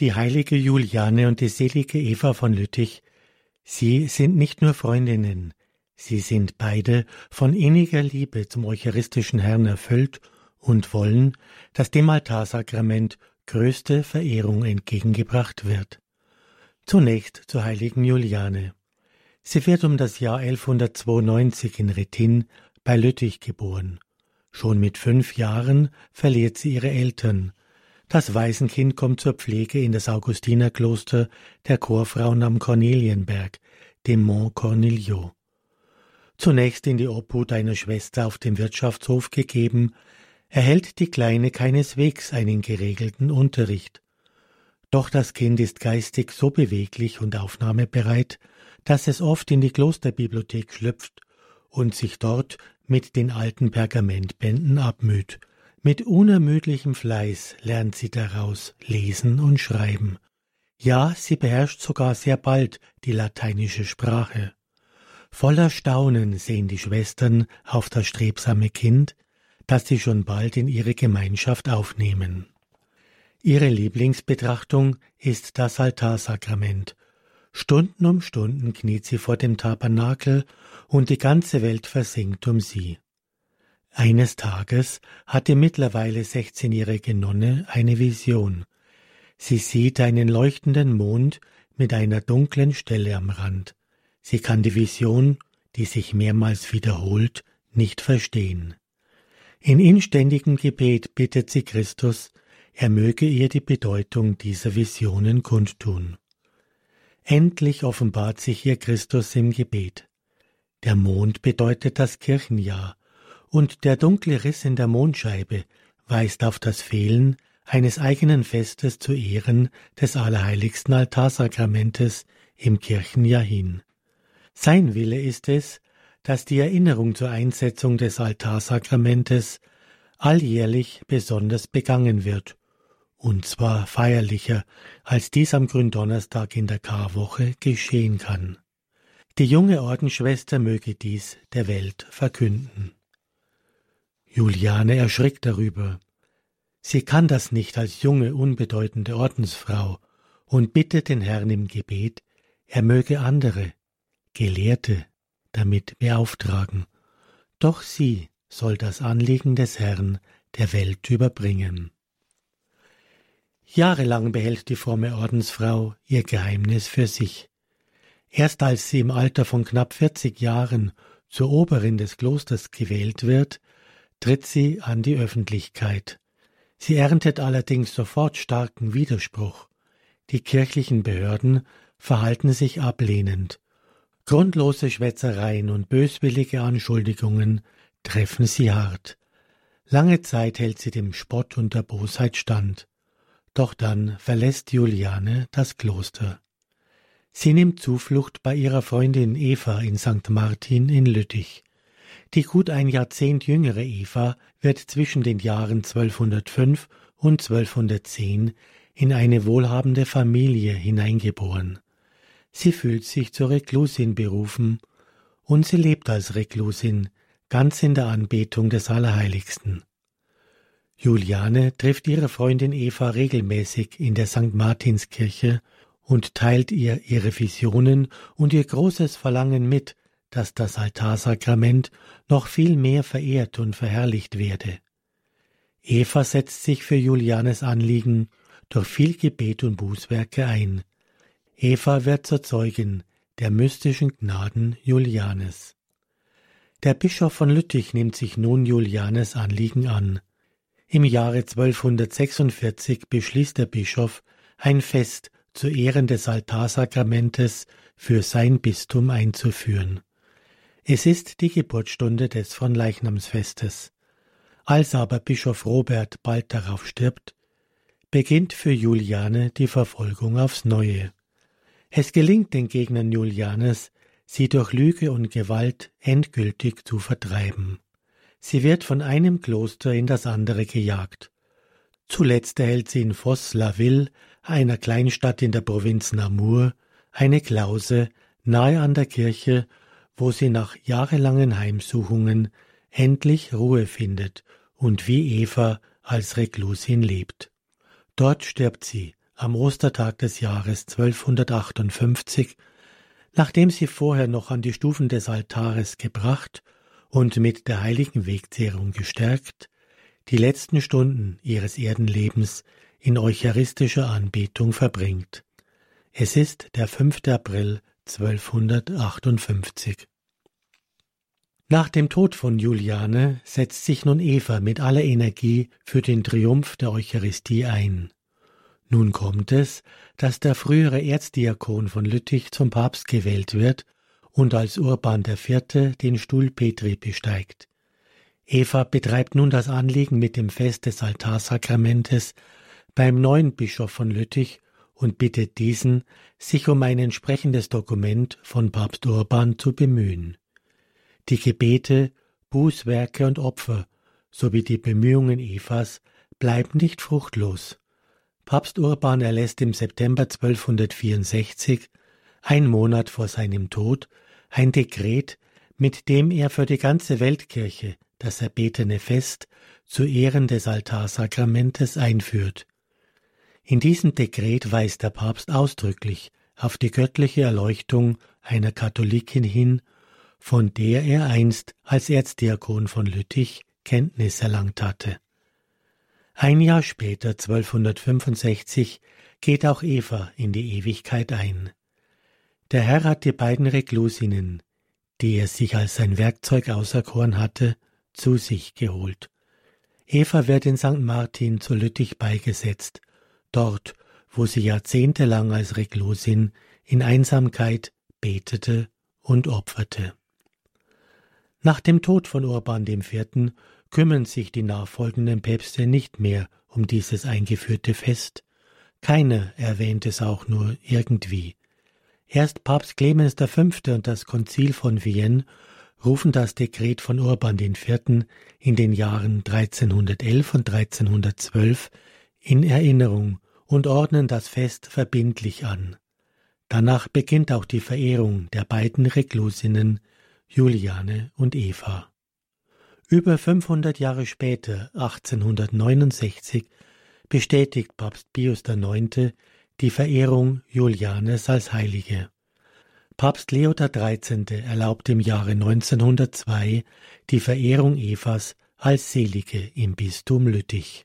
Die heilige Juliane und die selige Eva von Lüttich, sie sind nicht nur Freundinnen, sie sind beide von inniger Liebe zum eucharistischen Herrn erfüllt und wollen, dass dem Altarsakrament größte Verehrung entgegengebracht wird. Zunächst zur heiligen Juliane. Sie wird um das Jahr 1192 in Rettin bei Lüttich geboren. Schon mit fünf Jahren verliert sie ihre Eltern, das Waisenkind kommt zur Pflege in das Augustinerkloster der Chorfrauen am Cornelienberg, dem Mont Cornilio. Zunächst in die Obhut einer Schwester auf dem Wirtschaftshof gegeben, erhält die Kleine keineswegs einen geregelten Unterricht. Doch das Kind ist geistig so beweglich und aufnahmebereit, dass es oft in die Klosterbibliothek schlüpft und sich dort mit den alten Pergamentbänden abmüht, mit unermüdlichem Fleiß lernt sie daraus lesen und schreiben. Ja, sie beherrscht sogar sehr bald die lateinische Sprache. Voller Staunen sehen die Schwestern auf das strebsame Kind, das sie schon bald in ihre Gemeinschaft aufnehmen. Ihre Lieblingsbetrachtung ist das Altarsakrament. Stunden um Stunden kniet sie vor dem Tabernakel und die ganze Welt versinkt um sie. Eines Tages hat die mittlerweile sechzehnjährige Nonne eine Vision. Sie sieht einen leuchtenden Mond mit einer dunklen Stelle am Rand. Sie kann die Vision, die sich mehrmals wiederholt, nicht verstehen. In inständigem Gebet bittet sie Christus, er möge ihr die Bedeutung dieser Visionen kundtun. Endlich offenbart sich ihr Christus im Gebet. Der Mond bedeutet das Kirchenjahr, und der dunkle Riss in der Mondscheibe weist auf das Fehlen eines eigenen Festes zu Ehren des allerheiligsten Altarsakramentes im Kirchenjahr hin. Sein Wille ist es, dass die Erinnerung zur Einsetzung des Altarsakramentes alljährlich besonders begangen wird, und zwar feierlicher, als dies am Gründonnerstag in der Karwoche geschehen kann. Die junge Ordensschwester möge dies der Welt verkünden. Juliane erschrickt darüber. Sie kann das nicht als junge, unbedeutende Ordensfrau und bittet den Herrn im Gebet, er möge andere, Gelehrte, damit beauftragen. Doch sie soll das Anliegen des Herrn der Welt überbringen. Jahrelang behält die fromme Ordensfrau ihr Geheimnis für sich. Erst als sie im Alter von knapp vierzig Jahren zur Oberin des Klosters gewählt wird, tritt sie an die Öffentlichkeit. Sie erntet allerdings sofort starken Widerspruch. Die kirchlichen Behörden verhalten sich ablehnend. Grundlose Schwätzereien und böswillige Anschuldigungen treffen sie hart. Lange Zeit hält sie dem Spott und der Bosheit stand. Doch dann verlässt Juliane das Kloster. Sie nimmt Zuflucht bei ihrer Freundin Eva in St. Martin in Lüttich. Die gut ein Jahrzehnt jüngere Eva wird zwischen den Jahren 1205 und 1210 in eine wohlhabende Familie hineingeboren. Sie fühlt sich zur Reklusin berufen und sie lebt als Reklusin, ganz in der Anbetung des Allerheiligsten. Juliane trifft ihre Freundin Eva regelmäßig in der St. Martinskirche und teilt ihr ihre Visionen und ihr großes Verlangen mit, dass das Altarsakrament noch viel mehr verehrt und verherrlicht werde. Eva setzt sich für Julianes Anliegen durch viel Gebet und Bußwerke ein. Eva wird zur Zeugin der mystischen Gnaden Julianes. Der Bischof von Lüttich nimmt sich nun Julianes Anliegen an. Im Jahre 1246 beschließt der Bischof, ein Fest zu Ehren des Altarsakramentes für sein Bistum einzuführen. Es ist die Geburtsstunde des Fronleichnamsfestes. Als aber Bischof Robert bald darauf stirbt, beginnt für Juliane die Verfolgung aufs Neue. Es gelingt den Gegnern Julianes, sie durch Lüge und Gewalt endgültig zu vertreiben. Sie wird von einem Kloster in das andere gejagt. Zuletzt erhält sie in Fosse-la-Ville, einer Kleinstadt in der Provinz Namur, eine Klause nahe an der Kirche wo sie nach jahrelangen Heimsuchungen endlich Ruhe findet und wie Eva als Reklusin lebt. Dort stirbt sie am Ostertag des Jahres 1258, nachdem sie vorher noch an die Stufen des Altares gebracht und mit der heiligen Wegzehrung gestärkt, die letzten Stunden ihres Erdenlebens in eucharistischer Anbetung verbringt. Es ist der 5. April 1258. Nach dem Tod von Juliane setzt sich nun Eva mit aller Energie für den Triumph der Eucharistie ein. Nun kommt es, dass der frühere Erzdiakon von Lüttich zum Papst gewählt wird und als Urban IV. den Stuhl Petri besteigt. Eva betreibt nun das Anliegen mit dem Fest des Altarsakramentes beim neuen Bischof von Lüttich und bittet diesen, sich um ein entsprechendes Dokument von Papst Urban zu bemühen. Die Gebete, Bußwerke und Opfer sowie die Bemühungen Evas bleiben nicht fruchtlos. Papst Urban erlässt im September 1264, ein Monat vor seinem Tod, ein Dekret, mit dem er für die ganze Weltkirche das erbetene Fest zu Ehren des Altarsakramentes einführt. In diesem Dekret weist der Papst ausdrücklich auf die göttliche Erleuchtung einer Katholikin hin, von der er einst als Erzdiakon von Lüttich Kenntnis erlangt hatte. Ein Jahr später, 1265, geht auch Eva in die Ewigkeit ein. Der Herr hat die beiden Reklusinnen, die er sich als sein Werkzeug auserkoren hatte, zu sich geholt. Eva wird in St. Martin zu Lüttich beigesetzt, dort, wo sie jahrzehntelang als Reklusin in Einsamkeit betete und opferte. Nach dem Tod von Urban IV. kümmern sich die nachfolgenden Päpste nicht mehr um dieses eingeführte Fest. Keiner erwähnt es auch nur irgendwie. Erst Papst Clemens V. und das Konzil von Vienne rufen das Dekret von Urban IV. in den Jahren 1311 und 1312 in Erinnerung und ordnen das Fest verbindlich an. Danach beginnt auch die Verehrung der beiden Reklusinnen Juliane und Eva. Über 500 Jahre später, 1869, bestätigt Papst Pius IX. die Verehrung Julianes als Heilige. Papst Leo XIII. erlaubt im Jahre 1902 die Verehrung Evas als Selige im Bistum Lüttich.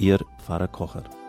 Ihr Pfarrer Kocher.